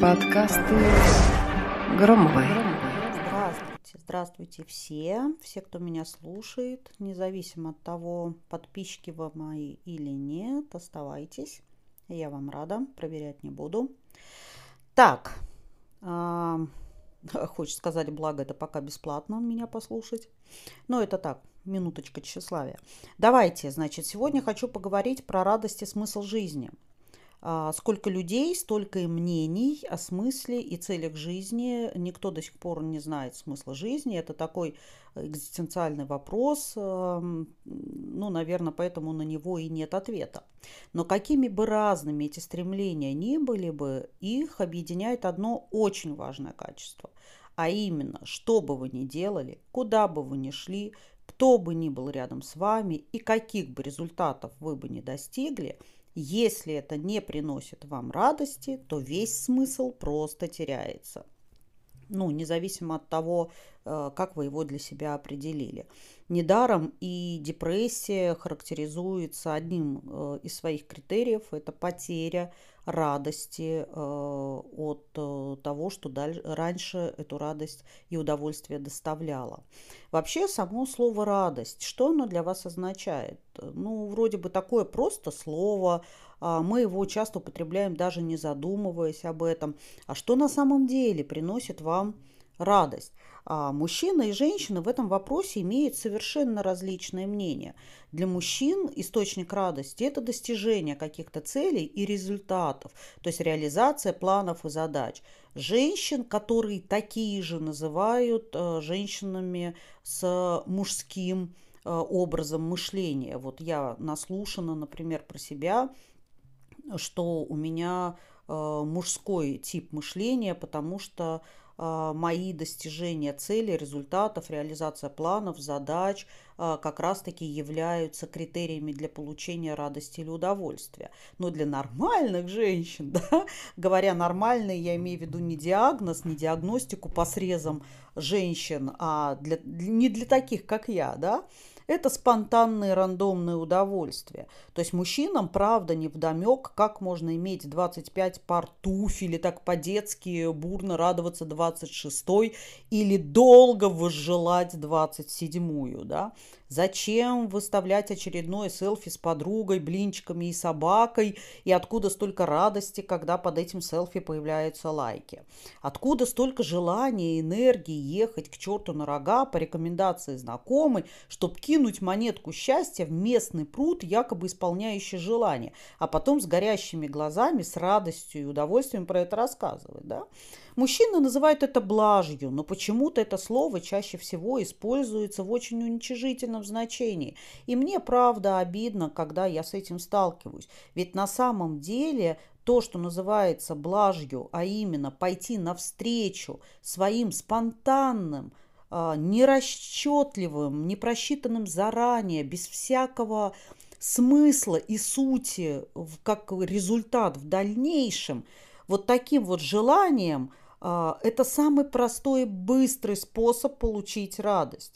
Подкасты Громовой. Здравствуйте, здравствуйте все, все, кто меня слушает, независимо от того, подписчики вы мои или нет, оставайтесь, я вам рада, проверять не буду. Так, э, хочется сказать, благо это пока бесплатно меня послушать, но это так, минуточка тщеславия. Давайте, значит, сегодня хочу поговорить про радость и смысл жизни – сколько людей, столько и мнений о смысле и целях жизни. Никто до сих пор не знает смысла жизни. Это такой экзистенциальный вопрос. Эм, ну, наверное, поэтому на него и нет ответа. Но какими бы разными эти стремления ни были бы, их объединяет одно очень важное качество. А именно, что бы вы ни делали, куда бы вы ни шли, кто бы ни был рядом с вами и каких бы результатов вы бы ни достигли – если это не приносит вам радости, то весь смысл просто теряется. Ну, независимо от того, э, как вы его для себя определили. Недаром и депрессия характеризуется одним э, из своих критериев – это потеря радости э, от э, того, что раньше эту радость и удовольствие доставляло. Вообще, само слово «радость», что оно для вас означает? Ну, вроде бы такое просто слово, а мы его часто употребляем даже не задумываясь об этом. А что на самом деле приносит вам радость? А мужчина и женщина в этом вопросе имеют совершенно различные мнения. Для мужчин источник радости – это достижение каких-то целей и результатов, то есть реализация планов и задач. Женщин, которые такие же называют э, женщинами с мужским э, образом мышления. Вот я наслушана, например, про себя, что у меня э, мужской тип мышления, потому что мои достижения целей, результатов, реализация планов, задач а, как раз-таки являются критериями для получения радости или удовольствия. Но для нормальных женщин, да, говоря нормальные, я имею в виду не диагноз, не диагностику по срезам женщин, а для, не для таких, как я, да, это спонтанные рандомные удовольствия. То есть мужчинам, правда, не вдомек, как можно иметь 25 пар туфель и так по-детски бурно радоваться 26-й или долго возжелать 27-ю, да. Зачем выставлять очередное селфи с подругой, блинчиками и собакой? И откуда столько радости, когда под этим селфи появляются лайки? Откуда столько желания и энергии ехать к черту на рога по рекомендации знакомой, чтобы кинуть монетку счастья в местный пруд, якобы исполняющий желание, а потом с горящими глазами, с радостью и удовольствием про это рассказывать, да? Мужчины называют это блажью, но почему-то это слово чаще всего используется в очень уничижительном значении. И мне, правда, обидно, когда я с этим сталкиваюсь. Ведь на самом деле то, что называется блажью, а именно пойти навстречу своим спонтанным, а, нерасчетливым, непросчитанным заранее, без всякого смысла и сути, как результат в дальнейшем, вот таким вот желанием – это самый простой и быстрый способ получить радость.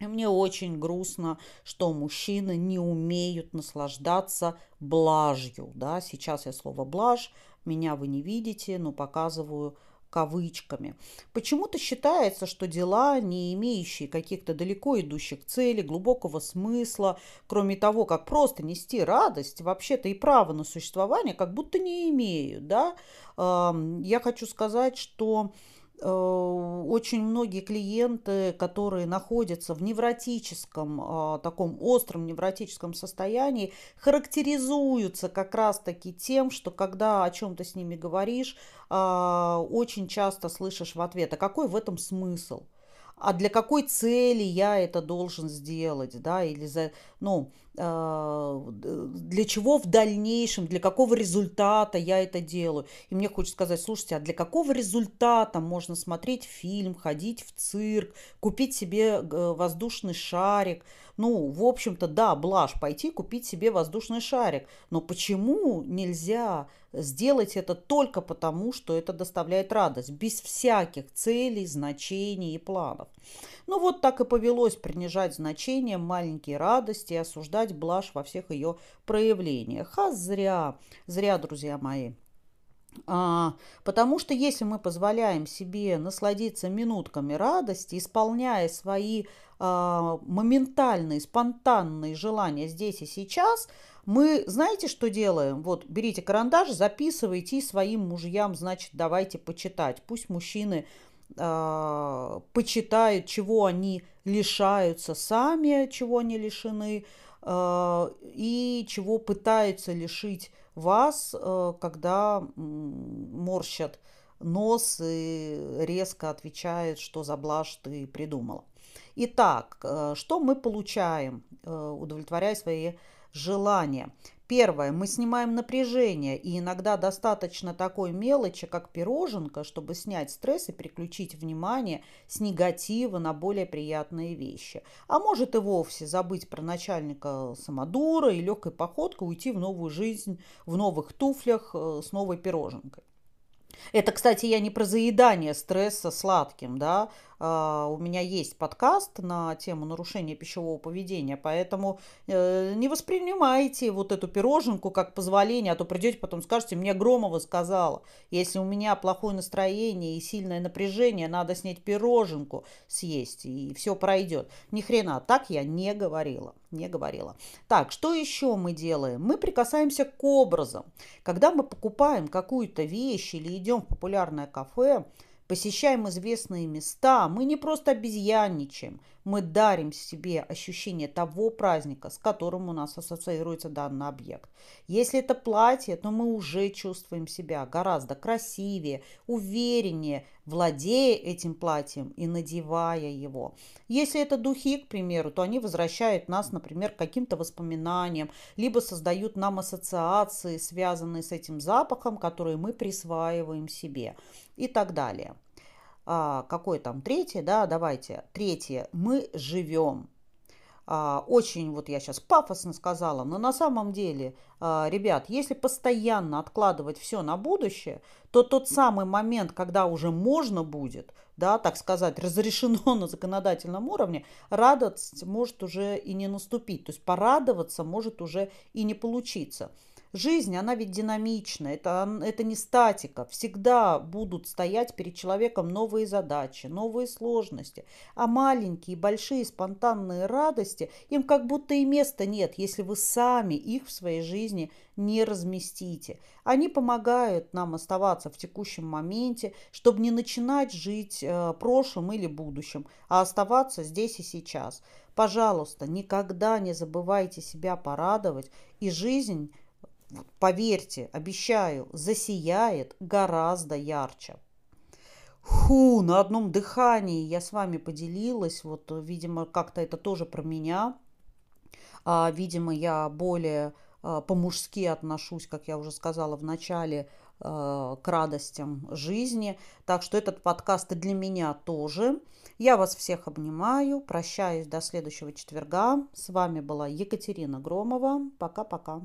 И мне очень грустно, что мужчины не умеют наслаждаться блажью. Да? Сейчас я слово блажь, меня вы не видите, но показываю кавычками. Почему-то считается, что дела, не имеющие каких-то далеко идущих целей, глубокого смысла, кроме того, как просто нести радость, вообще-то и право на существование, как будто не имеют. Да? Я хочу сказать, что очень многие клиенты, которые находятся в невротическом, а, таком остром невротическом состоянии, характеризуются как раз-таки тем, что когда о чем-то с ними говоришь, а, очень часто слышишь в ответ, а какой в этом смысл? а для какой цели я это должен сделать, да, или за, ну, э, для чего в дальнейшем, для какого результата я это делаю. И мне хочется сказать, слушайте, а для какого результата можно смотреть фильм, ходить в цирк, купить себе э, воздушный шарик, ну, в общем-то, да, блажь, пойти купить себе воздушный шарик. Но почему нельзя сделать это только потому, что это доставляет радость, без всяких целей, значений и планов? Ну вот так и повелось принижать значения маленькие радости и осуждать блажь во всех ее проявлениях. А зря, зря, друзья мои. А, потому что если мы позволяем себе насладиться минутками радости, исполняя свои а, моментальные, спонтанные желания здесь и сейчас, мы знаете, что делаем? Вот берите карандаш, записывайте и своим мужьям, значит, давайте почитать. Пусть мужчины э, почитают, чего они лишаются сами, чего они лишены, и чего пытаются лишить вас, э, когда морщат нос и резко отвечают, что за блажь ты придумала. Итак, э, что мы получаем, удовлетворяя свои желания? Первое, мы снимаем напряжение, и иногда достаточно такой мелочи, как пироженка, чтобы снять стресс и переключить внимание с негатива на более приятные вещи. А может и вовсе забыть про начальника самодура и легкой походкой уйти в новую жизнь в новых туфлях э, с новой пироженкой. Это, кстати, я не про заедание стресса сладким, да, а, у меня есть подкаст на тему нарушения пищевого поведения, поэтому э, не воспринимайте вот эту пироженку как позволение, а то придете потом скажете, мне Громова сказала, если у меня плохое настроение и сильное напряжение, надо снять пироженку, съесть, и все пройдет. Ни хрена, так я не говорила, не говорила. Так, что еще мы делаем? Мы прикасаемся к образам. Когда мы покупаем какую-то вещь или идем в популярное кафе, посещаем известные места, мы не просто обезьянничаем, мы дарим себе ощущение того праздника, с которым у нас ассоциируется данный объект. Если это платье, то мы уже чувствуем себя гораздо красивее, увереннее, владея этим платьем и надевая его. Если это духи, к примеру, то они возвращают нас, например, к каким-то воспоминаниям, либо создают нам ассоциации, связанные с этим запахом, которые мы присваиваем себе и так далее а, какое там третье, да, давайте, третье, мы живем. А, очень, вот я сейчас пафосно сказала, но на самом деле, а, ребят, если постоянно откладывать все на будущее, то тот самый момент, когда уже можно будет, да, так сказать, разрешено на законодательном уровне, радость может уже и не наступить. То есть порадоваться может уже и не получиться. Жизнь, она ведь динамична, это, это не статика. Всегда будут стоять перед человеком новые задачи, новые сложности. А маленькие, большие, спонтанные радости, им как будто и места нет, если вы сами их в своей жизни не разместите. Они помогают нам оставаться в текущем моменте, чтобы не начинать жить э, прошлым или будущим, а оставаться здесь и сейчас. Пожалуйста, никогда не забывайте себя порадовать, и жизнь поверьте, обещаю, засияет гораздо ярче. Фу, на одном дыхании я с вами поделилась. Вот, видимо, как-то это тоже про меня. А, видимо, я более а, по-мужски отношусь, как я уже сказала в начале, а, к радостям жизни. Так что этот подкаст и для меня тоже. Я вас всех обнимаю. Прощаюсь до следующего четверга. С вами была Екатерина Громова. Пока-пока.